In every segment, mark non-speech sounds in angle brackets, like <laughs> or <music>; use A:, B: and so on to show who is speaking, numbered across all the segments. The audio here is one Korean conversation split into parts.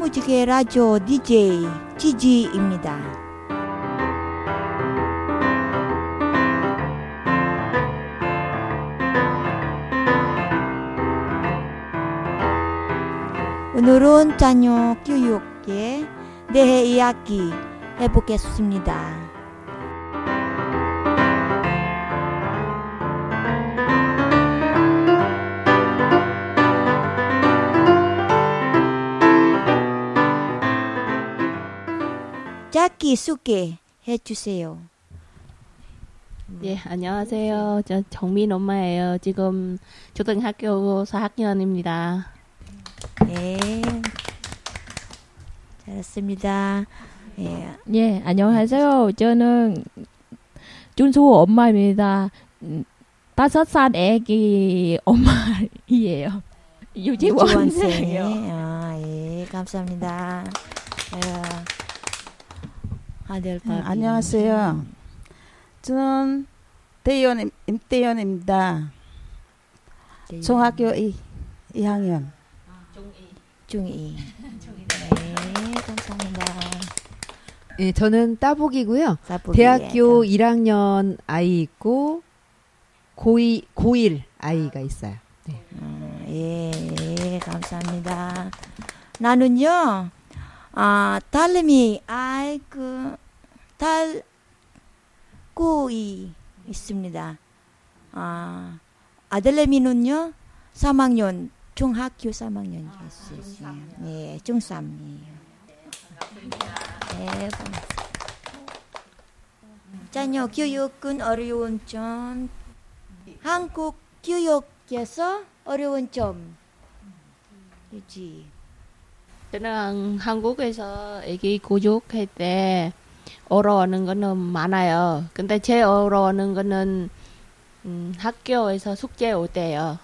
A: 무지개 라디오 DJ 지지입니다. 오늘은 자녀 교육에 대해 이야기 해보겠습니다. 자기 소개 해주세요.
B: 예, 안녕하세요. 저 정민 엄마예요. 지금 초등학교 4학년입니다.
A: 네. 잘했습니다. 예.
C: 예, 안녕하세요. 저는 준수 엄마입니다. 음, 다섯 살 애기 엄마이에요.
A: 유지원생.
C: 유지원생이요.
A: 아, 예, 감사합니다. 예. 아들
D: 네,
A: 밥.
D: 안녕하세요. 저는 대연 임대연입니다.
A: 네.
D: 중학교 2, 2학년.
A: 중이. 네, 감사합니다.
E: 예, 저는 따복이고요.
A: 사부기.
E: 대학교 1학년 아이 있고 고2 고1 아이가 있어요. 네.
A: 음, 예, 예, 감사합니다. 나는요, 아, 딸내미, 아이, 그, 딸, 고이 있습니다. 아, 아들내미는요, 3학년, 중학교 3학년 있어요. 예, 중3. 예, 고맙습니다. 자녀 교육은 어려운 점, 한국 교육에서 어려운 점, 유지.
B: 저는 한국에서 애기 교육할 때 어려워하는 거는 많아요. 근데 제일 어려워하는 거는 음, 학교에서 숙제 올 때요.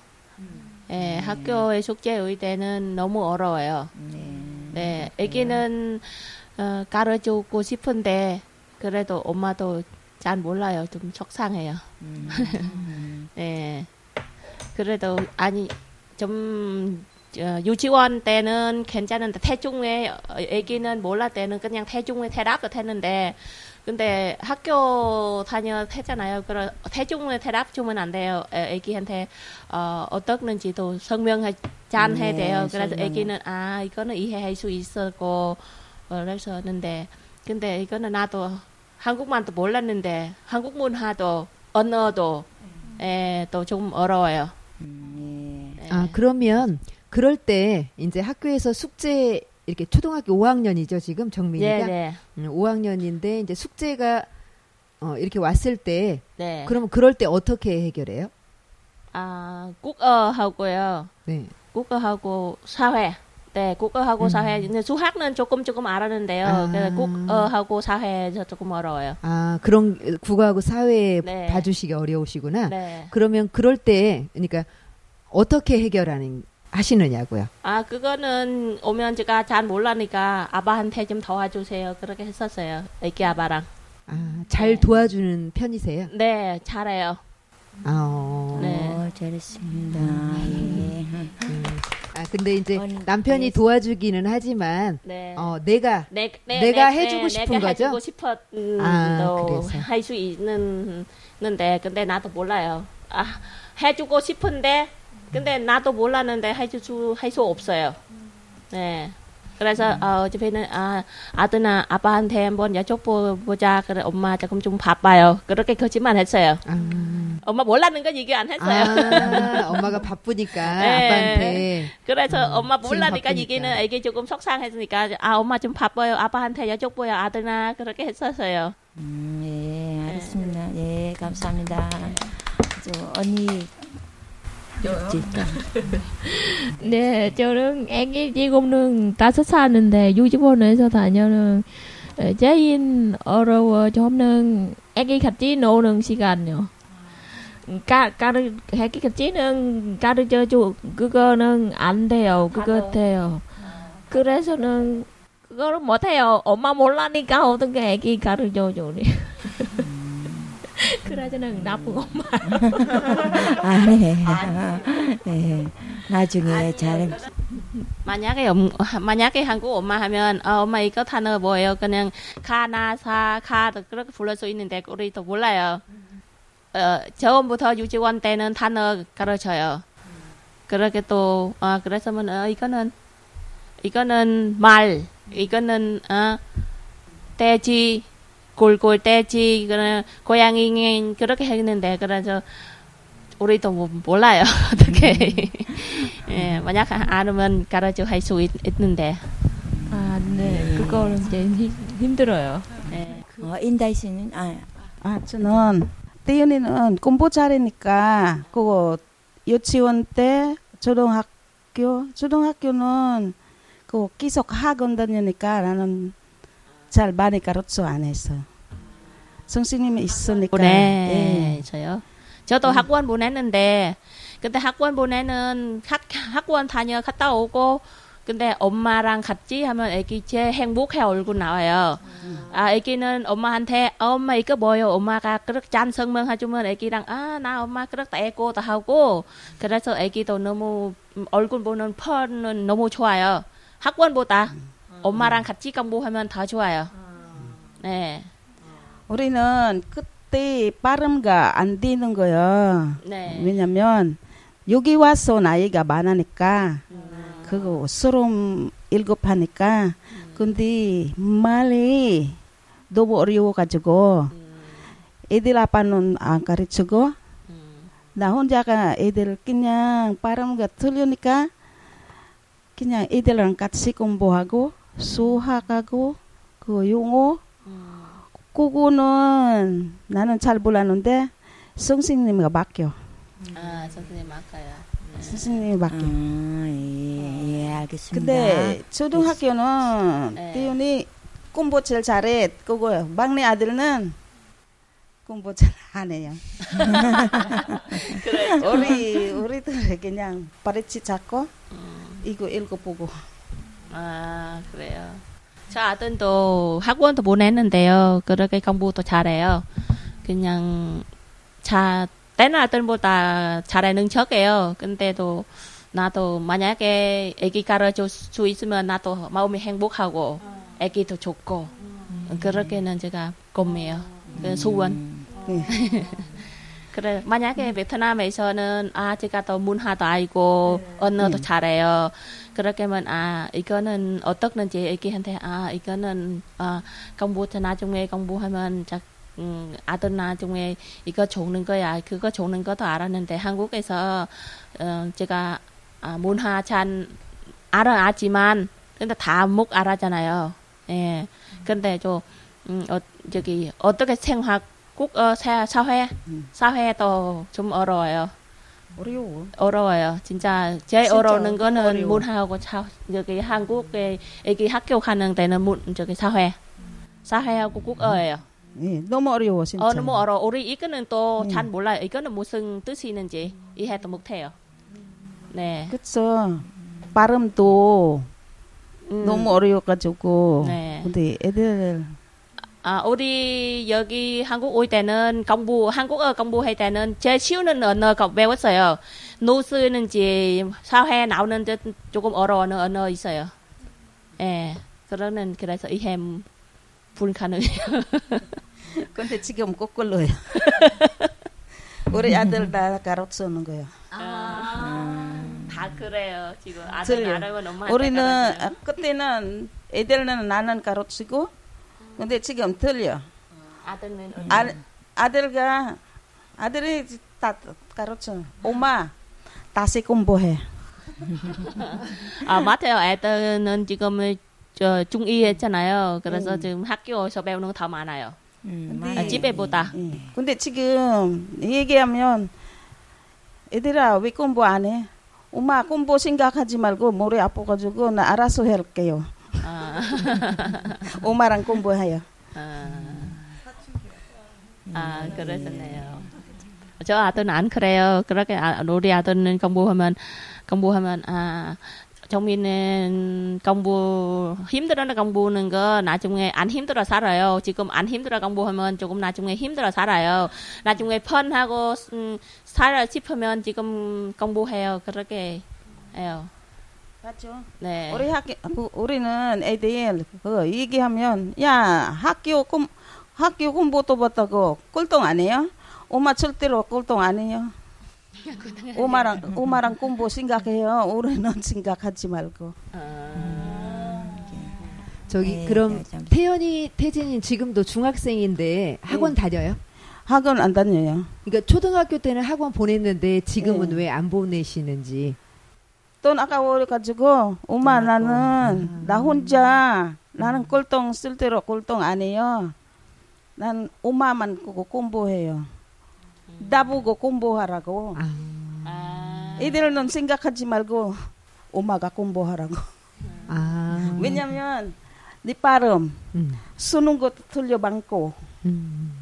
B: 예, 학교에 숙제 올 때는 너무 어려워요.
A: 네.
B: 네, 애기는 어, 가르쳐주고 싶은데 그래도 엄마도 잘 몰라요. 좀 속상해요.
A: 음. <laughs>
B: 네. 그래도 아니 좀 어, 유치원 때는 괜찮은데 태중에 어, 애기는 몰라 때는 그냥 태중에 대답도 했는데 근데 학교 다녀 했잖아요. 그래 태중에 대답 주면 안 돼요. 애- 애기한테 어, 어떻는지도 설명해 잘 해야
A: 네,
B: 돼요. 그래서
A: 설명해.
B: 애기는 아 이거는 이해할 수 있었고 어, 그랬었는데 근데 이거는 나도 한국말도 몰랐는데 한국 문화도 언어도 예, 또 좀 어려워요.
A: 음, 예.
E: 아, 그러면 그럴 때 이제 학교에서 숙제 이렇게 초등학교 5학년이죠, 지금 정민이가.
B: 네, 네,
E: 음, 5학년인데 이제 숙제가 어, 이렇게 왔을 때
B: 네.
E: 그러면 그럴 때 어떻게 해결해요?
B: 아 국어하고요.
E: 네.
B: 국어하고 사회. 네, 국어하고
E: 음.
B: 사회. 근데 수학은 조금 조금 알았는데요.
E: 아.
B: 그래서 국어하고 사회에서 조금 어려워요.
E: 아, 그런 국어하고 사회
B: 네.
E: 봐주시기 어려우시구나.
B: 네.
E: 그러면 그럴 때 그러니까 어떻게 해결하는 하시느냐고요.
B: 아 그거는 오면 제가 잘 몰라니까 아빠한테 좀 도와주세요. 그렇게 했었어요. 애기 아빠랑.
E: 아, 잘
B: 네.
E: 도와주는 편이세요?
B: 네, 잘해요.
E: 아, 어.
B: 네.
A: 어, 잘했습니다. 예.
E: 음. 아, 근데 이제
A: 언-
E: 남편이
A: 네.
E: 도와주기는 하지만
B: 네.
E: 어, 내가
B: 내, 내,
E: 내가
B: 내,
E: 해주고
B: 내,
E: 싶은
B: 내가
E: 거죠?
B: 해주고 싶었는데
E: 아, 그래서.
B: 할수 있는 는데 근데 나도 몰라요. 아 해주고 싶은데 근데 나도 몰랐는데 해줄 수할 수 없어요. 네. 그래서
E: 음.
B: 어, 어차피는 아 아들나 아빠한테 한번 여쭤보자. 그래 엄마 조금 좀 바빠요. 그렇게 거짓말 했어요.
E: 아,
B: 엄마 몰랐는 건 얘기 안 했어요.
E: 아, 엄마가 바쁘니까 <laughs>
B: 네.
E: 아빠한테
B: 그래서
E: 음,
B: 엄마 몰라니까. 얘기는 애기 조금 속상했으니까 아 엄마 좀 바빠요 아빠한테 여쭤보요 아들나 그렇게 했었어요
A: 음, 예, 알겠습니다. 예, 감사합니다. 저 언니?
C: 네, 저는 애기 지금은 다섯 살인데 유치원에 서 다녀는 어, 제일 어려워 저는 애기 같이 노는 시간요. 까, 까르, 애기 같이는 가르쳐 줘, 그거는 안 돼요. 그거 돼요. 그래서는 그거를 못해요. 엄마 몰라니까 어떻게 애기 가르쳐 줘니. 그래서는 나쁜 엄마.
A: 아, 네. 네. 나중에 잘
B: 만약에 엄, 만약에 한국 엄마 하면 어, 엄마 이거 단어 뭐예요? 그냥 카나사 카 그렇게 불러 수 있는데 우리 또 몰라요. 어, 처음부터 유치원 때는 단어 가르쳐요. 그렇게 또 어, 그래서면 어, 이거는 이거는 말, 이거는 어, 돼지, 골골 돼지, 이거는 고양이 그렇게 했는데 그래서 우리도 뭐 몰라요 <laughs> 어떻게 예, 만약 알으면 가르쳐 할 수 있는데
C: 아, 네. 그거는 이제 힘, 힘들어요.
B: 예.
A: 어, 인다이 씨는 아,
D: 아, 저는 떼연이는 공부 잘하니까 그거 유치원 때 초등학교 초등학교는 그 계속 학원 다니니까 나는 잘 많이 가르쳐 안 했어. 선생님이 있으니까.
B: 네,
D: 예.
B: 저요. 저도 학원 보냈는데 근데 학원 보내는 학 학원 다녀 갔다 오고 근데 엄마랑 같이 하면 애기 제일 행복해 얼굴 나와요. 아 애기는 엄마한테 어, 엄마 이거 뭐요? 엄마가 그렇게 짠 설명해주면 애기랑 아 나 엄마 그렇게 애고도 하고 그래서 애기도 너무 음, 얼굴 보는 펀은 너무 좋아요. 학원보다 엄마랑 같이 공부하면 더 좋아요. 네,
D: 우리는 그때 발음가 안 되는 거요.
B: 네.
D: 왜냐면 여기 와서 나이가 많으니까 그거 서름 일곱 하니까 근데 말이 너무 어려워가지고 애들 아빠는 안 가르치고 나 혼자가 애들 그냥 발음가 틀리니까 그냥 애들랑 같이 공부하고 수학하고 그 용어? 그거는 나는 잘 몰랐는데 선생님이 맡겨.
B: 아 선생님 아까요.
D: 선생님이 맡겨.
A: 아, 예, 예, 알겠습니다.
D: 근데 초등학교는
B: 네.
D: 띄훈이 공부 제일 잘해. 그거 막내 아들은 공부 잘 안 해요. <laughs> 우리 우리들 그냥 바리치 잡고 이거 읽어보고
B: 아 그래요. 저 아들도 학원도 보냈는데요. 그렇게 공부도 잘해요. 그냥 자 다른 아들보다 잘하는 척해요. 근데도 나도 만약에 애기 가르쳐 수 있으면 나도 마음이 행복하고 애기도 좋고 그렇게는 제가 꿈이에요. 그 소원. <laughs> 그래 만약에 베트남에서는 아 제가 또 문화도 알고 언어도 잘해요. 그렇게 하면 아 이거는 어떻는지 애기한테 아 이거는 아 공부 나중에 공부하면 자 음, 아들 나중에 이거 좋는 거야 그거 좋는 것도 알았는데 한국에서 어, 제가 아, 문화 잘 알아 알지만 근데 다 못 알아잖아요. 예. 근데 좀 음, 어, 저기 어떻게 생활 국어 사- 사회 사회도 좀 어려워요.
D: 어려워
B: 어려워요. 진짜 제일
D: 진짜
B: 어려운 거는
D: 어려워.
B: 문화하고 사, 여기 한국에 애기 학교 가는 데는 문 저기 사회 사회하고 국어예요.
D: 예, 너무 어려워 진짜
B: 어 너무 어려워. 우리 이거는 또
D: 음.
B: 잘 몰라요. 이거는 무슨 뜻이 있는지 이해도 못해요. 네.
D: 그쵸 발음도
B: 음,
D: 너무 어려워가지고
B: 네.
D: 근데 애들
B: 아, 우리 여기 한국 올 때는 공부 한국어 공부할 때는 제일 쉬운 언어 거 배웠어요. 노 쓰는지 사회 나오는 데 조금 어려운 언어 있어요. 예. 그러는 그래서 이해 불가능해요. <laughs>
D: 근데 지금 거꾸로요 <laughs> 우리 아들 다 가르쳐는 거예요
B: 다 그래요. 지금 아들. 나름은 엄마한테
D: 우리는. 아, 그때는 애들은 나는 가르치고 근데 지금 틀려
B: 아들은
D: 아, 아들가 아들이 다 가르쳐 엄마 다시 공부해 <laughs>
B: 아 맞아요. 애들은 지금 저 중2 했잖아요. 그래서
D: 음.
B: 지금 학교에서 배우는 거 더 많아요.
A: 음,
D: 근데-
B: 아, 집에보다.
D: 예. 근데 지금 얘기하면 애들아 왜 공부 안 해? 엄마 공부 생각하지 말고 머리 아파가지고 나 알아서 할게요.
B: 아.
D: 엄마랑 공부해요.
B: 아, 아 그러셨네요. 저 아들은 안 그래요. 그렇게 아, 우리 아들은 공부하면 공부하면 아 정민은 공부 힘들어는 공부하는 거 나중에 안 힘들어 살아요. 지금 안 힘들어 공부하면 조금 나중에 힘들어 살아요. 나중에 펀하고 음, 살아 싶으면 지금 공부해요. 그렇게 해요.
D: 맞죠.
B: 네.
D: 우리 학교 그 우리는 애들 그 얘기하면 야 학교 공 학교 공부도 봤다고 안 해요? 엄마 절대로 안 해요. <laughs> 엄마랑 엄마랑 공부 생각해요. 우리는 생각하지 말고.
B: 아,
E: 저기
A: 네,
E: 그럼
A: 네, 참.
E: 태연이 태진이 지금도 중학생인데 학원 다녀요?
D: 학원 안 다녀요.
E: 그러니까 초등학교 때는 학원 보냈는데 지금은
D: 네.
E: 왜안 보내시는지.
D: 돈 아까워가지고 엄마. 나는 나 혼자 나는 꼴등 쓸대로 꼴등 안 해요. 난 엄마만 그거 공부해요. 나보고 공부하라고.
E: 아,
B: 아,
D: 애들은 생각하지 말고 엄마가 공부하라고.
E: 아,
D: 왜냐면 네 발음
E: 음,
D: 쓰는 것도 틀려 많고
E: 음.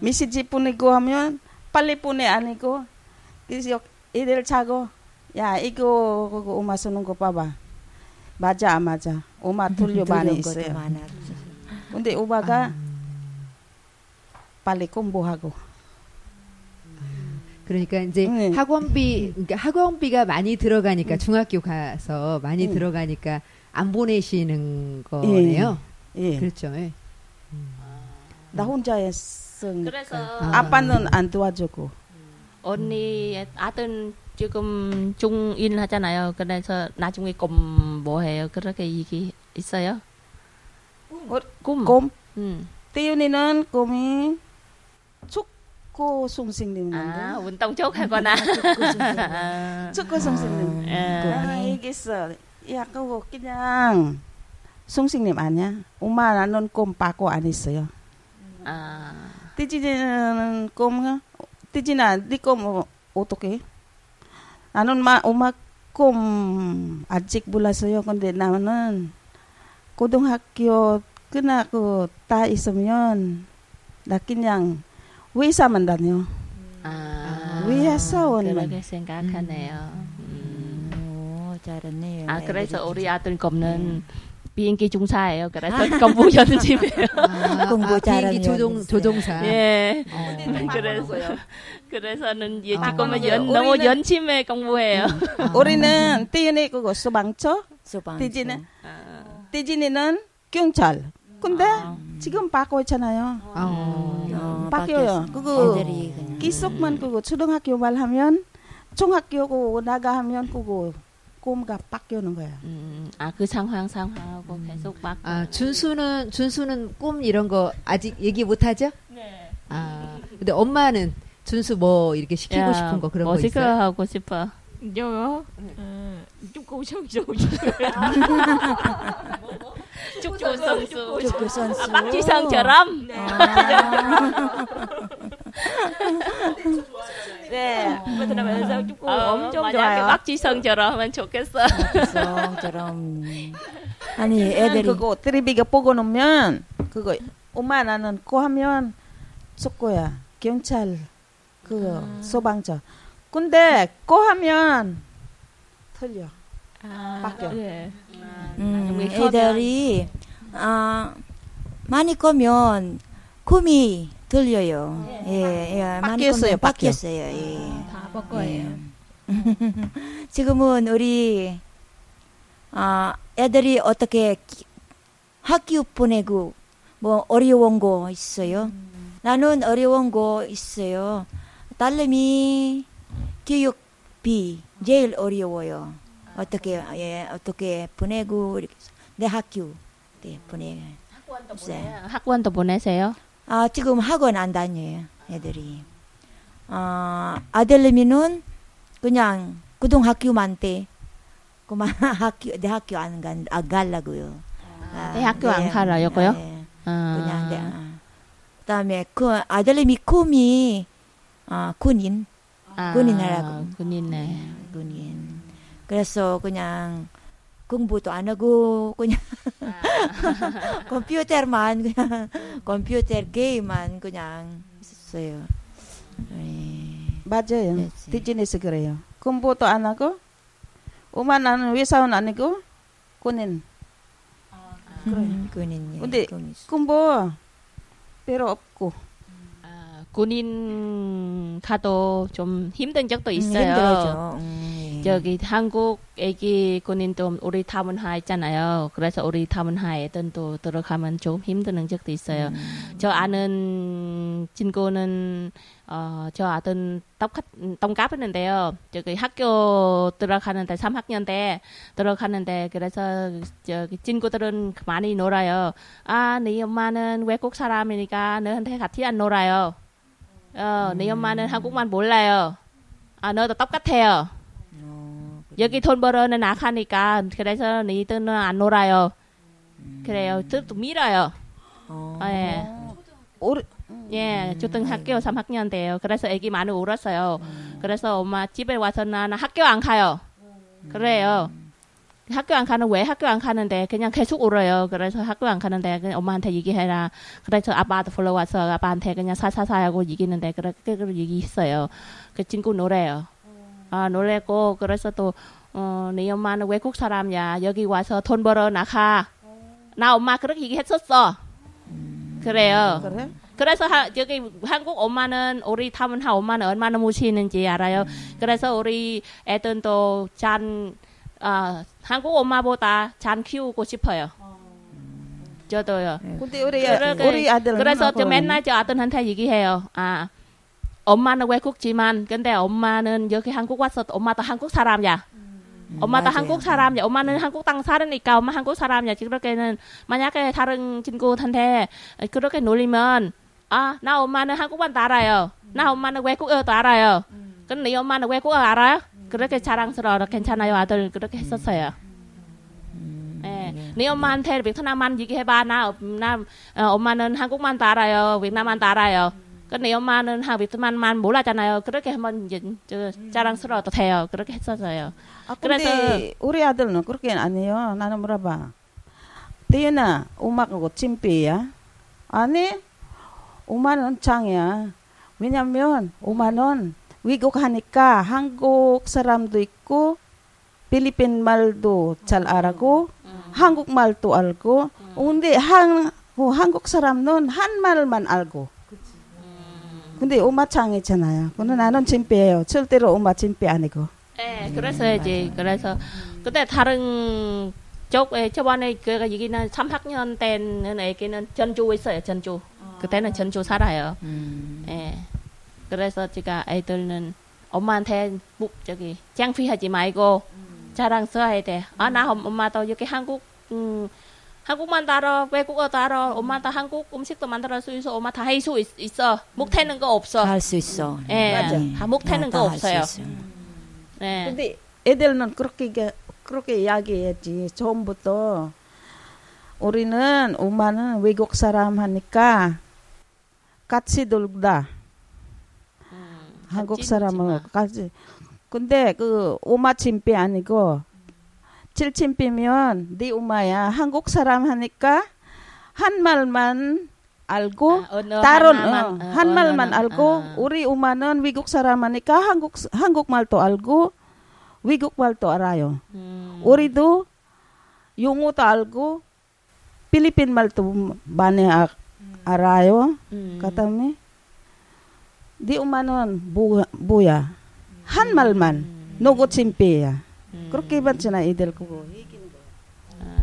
D: 메시지 보내고 하면 빨리 보내 아니고 그래서 애들 자고 야 이거 그거 엄마 쓰는 거 봐봐 맞아 안 맞아 엄마 많이
A: 두려운 것도
D: 있어요. 근데 오빠가 빨리 공부하고
E: 그러니까 이제
D: 네.
E: 학원비, 그러니까 학원비가 많이 들어가니까
D: 음.
E: 중학교 가서 많이
D: 음.
E: 들어가니까 안 보내시는 거네요.
D: 예.
E: 그렇죠. 예.
D: 나 혼자 했으니까
B: 그래서
E: 아.
D: 아빠는 안 도와주고
B: 언니 아들 지금 중인 하잖아요. 그래서 나중에 꿈뭐 해요? 그렇게 얘기 있어요?
D: 어,
B: 꿈.
D: 꿈
B: 음.
D: 떼윤이는 꿈이 축구 선생님인데
B: 아, 운동 쪽 하거나. 아,
D: 축구 선생님
B: 예.
D: 아, 얘기했어. 야, 그거 그냥 선생님 아니야? 엄마 나는 꿈 빠고 안 했어요.
B: 아,
D: 띠지는 꿈, 띠지나 네꿈 어떻게? 나는 마, 엄마 꿈 아직 몰랐어요. 근데 나는 고등학교 끝나고 다 있으면 나 그냥 회사만 다녀.
B: 아,
D: 회사원만.
B: 그렇게 생각하네요. 음.
A: 오, 잘했네요.
B: 아, 그래서. 우리 아들 꿈는 비행기 중사예요. 그래서 공부 열심히해요. <laughs>
E: 아,
A: 공부
E: 아,
A: 잘하는
E: 비행기 조종 조종사.
B: 예.
E: 어.
B: 그래서 그래서는 예,
E: 아.
B: 지금은
D: 우리는-
B: 연, 너무 열심히 공부해요. <laughs>
D: 우리는 띠윤이 그거 소방서,
A: 소방.
D: 띠지는
B: 아,
D: 띠진이는 경찰. 근데
B: 아.
D: 지금 바꿔 있잖아요.
E: 어.
A: 어,
D: 바뀌어요. 그거. 기숙만 그거 초등학교만 하면 중학교 고 나가하면 그거 꿈가 바뀌는 거야.
B: 음, 아, 그 상황 상황하고 계속 막.
E: 아, 준수는 준수는 꿈 이런 거 아직 얘기 못 하죠?
B: 네.
E: 아, 근데 엄마는 준수 뭐 이렇게 시키고 싶은 거 그런 거 있어요?
B: 하고 싶어.
C: 저요? 어, 축구 선수.
B: 축구 선수.
A: 축구 선수.
B: 박지성처럼.
A: 아,
B: 네.
C: 베트남에서 축구
B: 어,
C: 엄청 좋아요.
B: 박지성처럼 하면 좋겠어.
A: 박지성처럼. <laughs> 아니, 애들이.
D: 그거 텔레비가 보고 놓으면 그거 엄마 나는 거 하면 속고야 경찰 그거 소방서. 근데 거 하면 틀려. 바뀌어.
C: 네.
A: 음,
B: 나중에 커면-
A: 애들이 아 많이 커면 꿈이 들려요. 예, 예,
D: 바뀌었어요,
A: 커면
D: 바뀌어.
A: 바뀌었어요. 예.
C: 다 바꿔요. <laughs>
A: 지금은 우리 아 애들이 어떻게 기- 학교 보내고 뭐 어려운 거 있어요? 나는 어려운 거 있어요. 딸내미 교육비 제일 어려워요. 어떻게 예 어떻게 보내고 이렇게 내 학교 때 보내.
B: 학원도.
A: 보내요.
B: 학원도 보내세요?
A: 아 지금 학원 안 다녀요 애들이. 아 아들내미는 그냥 고등학교만 때 그만 <laughs> 학교 대학교 안 간, 안 가려고요. 아,
B: 대학교 안 가려고요?
A: 네.
B: 아,
A: 그냥 네. 아. 그다음에 그 아들내미 꿈이 아 군인
B: 아,
A: 군인하라고.
B: 군인네.
A: 군인. 그래서 그냥 공부도 안 하고 그냥 <laughs> 컴퓨터만 그냥 컴퓨터 게임만 그냥 있었어요. 네.
D: 맞아요.
A: 그렇지.
D: 디즈니스 그래요. 공부도 안 하고 엄마 나는 회사원 아니고 군인.
A: 음, 군인.
D: 근데
A: 군인.
D: 공부 별로 없고
B: 아, 군인 가도 좀 힘든 적도
A: 음,
B: 있어요.
A: 힘들죠. 음.
B: 저기 한국 애기 군인도 우리 타문하 있잖아요. 그래서 우리 타문하 애들도 들어가면 좀 힘든 적도 있어요. 저 아는 친구는 어, 저 아들 똑같 동갑했는데요. 저기 학교 들어가는데 3학년 때 들어가는데 그래서 저기 친구들은 많이 놀아요. 아, 네 엄마는 외국 사람이니까 너한테 같이 안 놀아요. 어, 네 엄마는 한국말 몰라요. 아, 너도 똑같아요.
A: 어,
B: 여기 돈 벌어는 악하니까 그래서 니들은 안 놀아요. 그래요. 또, 또 밀어요.
A: 어.
B: 예.
D: 우리
B: 예, 초등학교 3학년 때요. 그래서 애기 많이 울었어요. 그래서 엄마 집에 와서 나는 학교 안 가요. 그래요. 학교 안 가는 왜 학교 안 가는데 그냥 계속 울어요. 그래서 학교 안 가는데 그냥 엄마한테 얘기해라. 그래서 아빠도 불러와서 아빠한테 그냥 사사사하고 얘기는데 그렇게 그 얘기했어요. 그 친구 노래요. 아 노래고 그래서 또 어, 네 엄마는 외국 사람이야. 여기 와서 돈 벌어 나가. 나 엄마 그렇게 얘기했었어. 그래요.
D: 그래?
B: 그래서 하, 저기 한국 엄마는 우리 타문하 엄마는 얼마나 무시했는지 알아요. 그래서 우리 애들도 잔 어, 한국 엄마보다 잔 키우고 싶어요. 저도요.
D: 근데 우리
B: 그러게-
D: 우리 아들
B: 그래서 저 맨날 저 아들한테 얘기해요. 아 엄마는 외국지만 근데 엄마는 여기 한국 왔어. 엄마도 한국 사람이야. 엄마도
A: 맞아요.
B: 한국 사람이야. 엄마는 한국 땅 사르니까 엄마 한국 사람이야. 그렇게는 만약에 다른 친구한테 그렇게 놀리면 아 나 엄마는 한국만 알아요. 나 엄마는 외국어도 알아요. 근데 네 엄마는 외국어 알아요? 그렇게 자랑스러워 괜찮아요 아들 그렇게 했었어요. 예, 네 엄마한테 베트남만 얘기해봐. 나, 나 어, 엄마는 한국만 알아요. 베트남만 알아요. 근데 엄마는 한 베트남만 몰라잖아요. 그렇게 하면 이제 저 자랑스러워도 돼요. 그렇게 했었어요.
D: 아,
B: 그래서-
D: 우리 아들은 그렇게 아니에요. 나는 물어봐. 대연아, 엄마하고 찜비야? 아니, 엄마는 장이야. 왜냐면 엄마는 외국 하니까 한국 사람도 있고 필리핀 말도 잘 알고 한국 말도 알고 근데 한 어, 한국 사람은 한말만 알고 근데 엄마 장이잖아요. 근데 나는 찜비예요. 절대로 엄마 찜비 아니고.
B: 네, 그래서 이제 그래서 근데 다른 쪽에 저번에 그가 얘기는 3학년 때는 애기는 전주 있어요. 전주. 그때는 전주 살아요.
A: 음.
B: 예. 그래서 제가 애들은 엄마한테 뭐 저기 장피하지 말고 자랑스러워야 돼. 아 나 엄마도 여기 한국 음, 한국만 알아 외국어도 알아 엄마도 한국 음식도 만들어 수 있어 엄마 다 할 수 있어 못하는 거 없어.
A: 할 수 있어.
B: 예,
D: 맞아.
B: 다 못하는 거 없어요. 예.
D: 근데 애들은 그렇게 그렇게 이야기했지. 처음부터 우리는 엄마는 외국 사람 하니까 같이 놀다. 한국
B: 같이
D: 사람은 같이. 근데 그 엄마 침대 아니고 칠침대면 네 엄마야. 한국 사람 하니까 한 말만 알고
B: 아, 언어
D: 다른
B: 하나만,
D: 어,
B: 어,
D: 한 말만
B: 언어는,
D: 알고
B: 어.
D: 우리 엄마는 외국 사람 하니까 한국 한국말도 알고 외국말도 알아요.
B: 음.
D: 우리도 영어도 알고 필리핀 말도 많이 아, 알아요.
B: 음.
D: 그다음에 네 엄마는 뭐, 뭐야 한 말만 노고 침pe야
B: 음.
D: 그렇게 봤잖아 애들 그거
B: 어,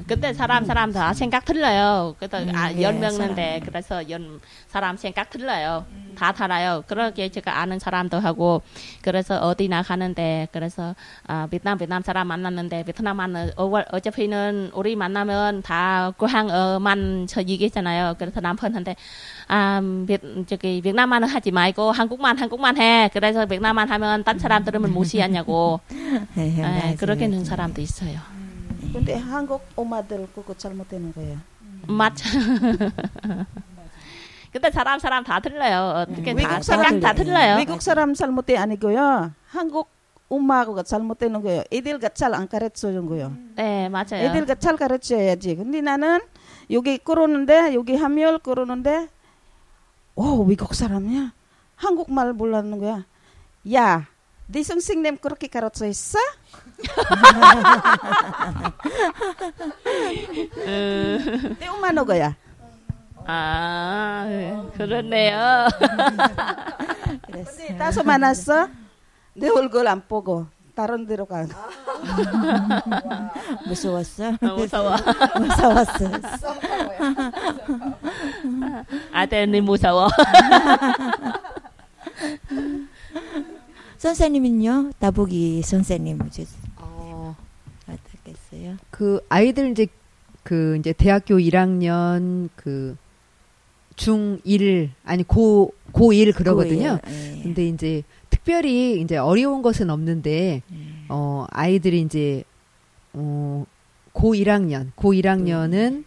B: 근데 사람 사람 다 생각 틀려요. 그래서
A: 음,
B: 아,
A: 예,
B: 연 명인데 그래서 연 사람 생각 틀려요. 다 달라요. 그렇게 제가 아는 사람도 하고 그래서 어디 나 가는데 그래서 아, 베트남 베트남 사람 만났는데 베트남만 어, 어차피는 우리 만나면 다 고향어만 저 얘기했잖아요. 그래서 남편한테 아, 베, 저기 베트남만 하지 말고 한국만 한국만 해. 그래서 베트남만 하면 딴 사람 들으면 무시하냐고.
A: 예,
B: 예,
A: 맞아요.
B: 그렇게 는 사람도 있어요.
D: 근데 한국 엄마들 그거 잘못되는 거예요.
B: 맞아. <laughs> 근데 사람 사람 다 틀려요. 어떻게
A: 음,
B: 다 생각
A: 사람
B: 다
A: 틀려요.
D: 외국 사람 잘못된 아니고요. 한국 엄마가 잘못되는 거예요. 애들가 잘안 가르쳐준 거예요.
B: 네 맞아요.
D: 애들가 잘 가르쳐야지. 근데 나는 여기 끌어오는데 여기 한열 끌어오는데 오 외국 사람이야. 한국말 몰랐는 거야. 야, 네 선생님 그렇게 가르쳐 있어? 내 엄마 너거야.
B: 아 그렇네요.
D: 근데 다소 만났어. 내 얼굴 안 보고 다른 데로 가. <laughs>
A: 무서웠어?
B: 어, 무서워. <laughs>
A: 무서웠어.
B: 아들님 무서워. <laughs>
A: 선생님은요? 다보기 선생님 어떻겠어요?
E: 그 아이들 이제 그 이제 대학교 1학년 그 중1 아니 고 고1 그러거든요.
A: 예.
E: 근데 이제 특별히 이제 어려운 것은 없는데
A: 예.
E: 어 아이들이 이제 어 고 1학년 고 1학년은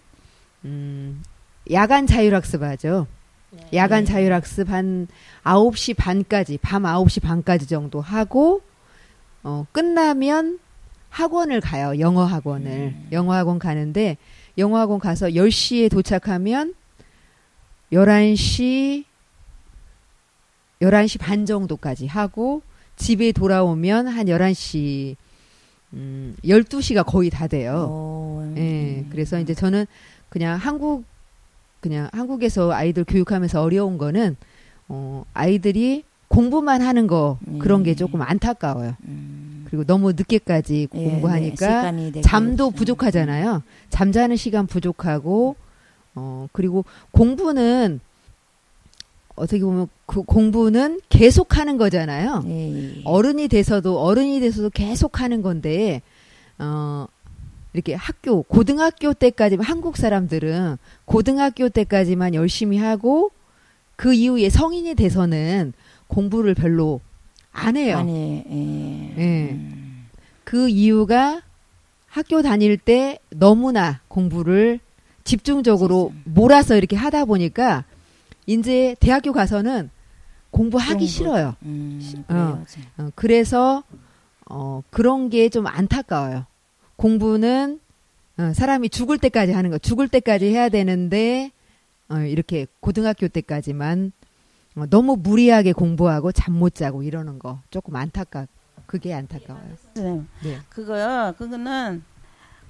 E: 음 야간 자율학습 하죠. 야간
A: 네.
E: 자율학습 한 9시 반까지 밤 9시 반까지 정도 하고 어 끝나면 학원을 가요. 영어 학원을.
A: 음.
E: 영어 학원 가는데 영어 학원 가서 10시에 도착하면 11시 11시 반 정도까지 하고 집에 돌아오면 한 11시 음 12시가 거의 다 돼요.
A: 오,
E: 예.
A: 음.
E: 그래서 이제 저는 그냥 한국 그냥 한국에서 아이들 교육하면서 어려운 거는 어 아이들이 공부만 하는 거 그런 게
A: 음.
E: 조금 안타까워요.
A: 음.
E: 그리고 너무 늦게까지
A: 예, 네,
E: 공부하니까
A: 되게
E: 잠도. 부족하잖아요. 잠자는 시간 부족하고 어 그리고 공부는 어떻게 보면 그 공부는 계속 하는 거잖아요.
A: 예.
E: 어른이 돼서도 어른이 돼서도 계속 하는 건데 어 이렇게 학교 고등학교 때까지만 한국 사람들은 고등학교 때까지만 열심히 하고 그 이후에 성인이 돼서는 공부를 별로 안 해요.
A: 아니, 예.
E: 예.
A: 음.
E: 그 이유가 학교 다닐 때 너무나 공부를 집중적으로 몰아서 이렇게 하다 보니까 이제 대학교 가서는 공부하기
A: 공부.
E: 싫어요.
A: 음,
E: 어. 어, 그래서 어, 그런 게 좀 안타까워요. 공부는 어, 사람이 죽을 때까지 하는 거, 죽을 때까지 해야 되는데 어, 이렇게 고등학교 때까지만 어, 너무 무리하게 공부하고 잠 못 자고 이러는 거 조금 안타까. 그게 안타까워요.
D: 선생님,
E: 네.
D: 그거요. 그거는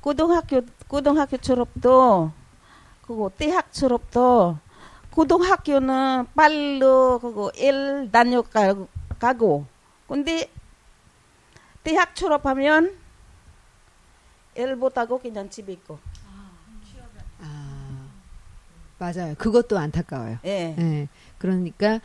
D: 고등학교 고등학교 졸업도 그거 대학 졸업도 고등학교는 빨로 그거 일 다녀 가- 가고 근데 대학 졸업하면 일 못하고 그냥 집에 있고
E: 아, 맞아요. 그것도 안타까워요.
D: 예.
E: 예. 그러니까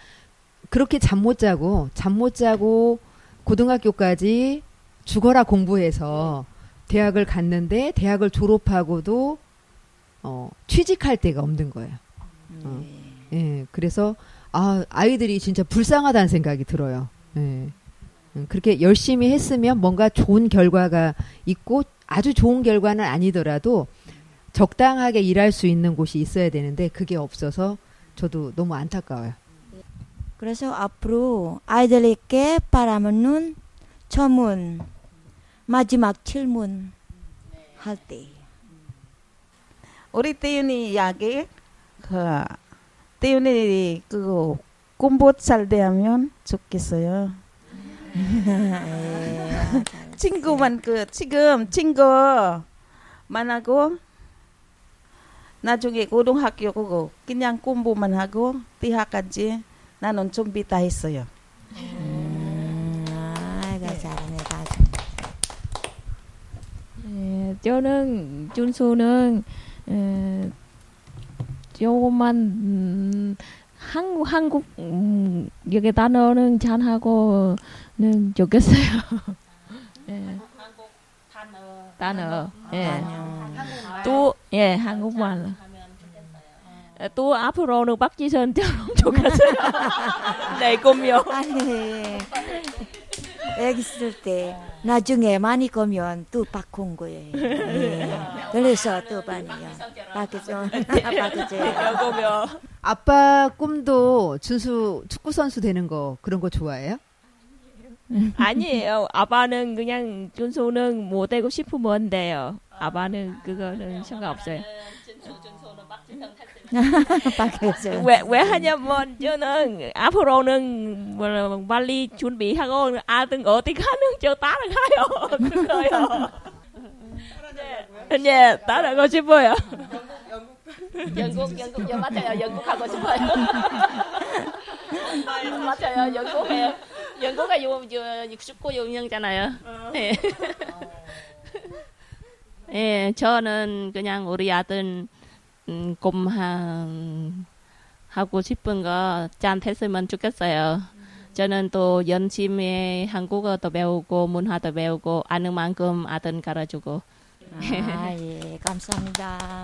E: 그렇게 잠 못 자고 잠 못 자고 고등학교까지 죽어라 공부해서 대학을 갔는데 대학을 졸업하고도 어, 취직할 데가 없는 거예요. 어. 예. 그래서 아, 아이들이 진짜 불쌍하다는 생각이 들어요. 예. 음, 그렇게 열심히 했으면 뭔가 좋은 결과가 있고 아주 좋은 결과는 아니더라도 적당하게 일할 수 있는 곳이 있어야 되는데 그게 없어서 저도 너무 안타까워요.
A: 그래서 앞으로 아이들에게 바라는 처문 마지막 질문 할 때.
D: 우리 태윤이 이야기 그 태윤이 그거 공부 잘 되면 좋겠어요.
A: 예. <laughs>
D: 친구만 그 지금 친구만 하고 나중에 고등학교 그거 그냥 공부만 하고 대학까지 나는 준비 다 했어요.
A: 음, 아이고 잘하네 다.
C: 예, 저는 준수는 에, 조금만 음, 한국 한국 음, 여기 단어는 잘하고는 좋겠어요. <laughs> 예, 단어. 예. 또 예, 한국말. 에, 또 앞으로는 박지선처럼 좋겠어요. 네, 꿈요.
A: 아니 애기 있을 때 나중에 많이 거면 또 바꾼 거예요. 예. 그래서 또 많이요. 바꾸죠. 바꾸죠.
C: 꿈요.
E: 아빠 꿈도 준수 축구 선수 되는 거 그런 거 좋아해요?
C: 아니에요. 아빠는 그냥 준수는 못 되고 싶으면 돼요. 아빠는 그거는 상관없어요. 왜, 왜 하냐면 저는 앞으로는 뭐 빨리 준비하고 아들 어디 가는 저 따라가요. 그거요. 네, 네, 따라가고 싶어요.
B: 영국, 영국, 여 맞아요. 영국 하고 싶어요. 맞아요. 영국에 연고가 요, 요, 축구 유명잖아요. 예. <laughs> 예, 저는 그냥 우리 아들, 음, 곰한, 하고 싶은 거 짠 했으면 좋겠어요. 저는 또 열심히 한국어도 배우고 문화도 배우고 아는 만큼 아들 가르주고
A: 아, 예, <laughs> 감사합니다.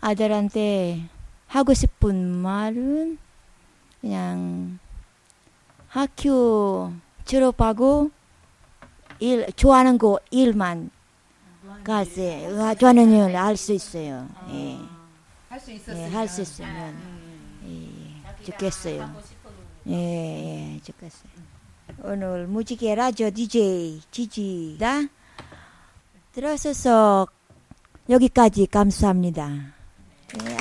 A: 아들한테 하고 싶은 말은 그냥 학교 졸업하고 일 좋아하는 거 일만 가세요. 좋아하는 일할수 있어요. 예,
E: 할수
A: 예, 할수 있으면 예, 좋겠어요. 예, 예, 좋겠어요. 오늘 무지개 라디오 DJ 지지다 들어서서 여기까지 감사합니다. 예.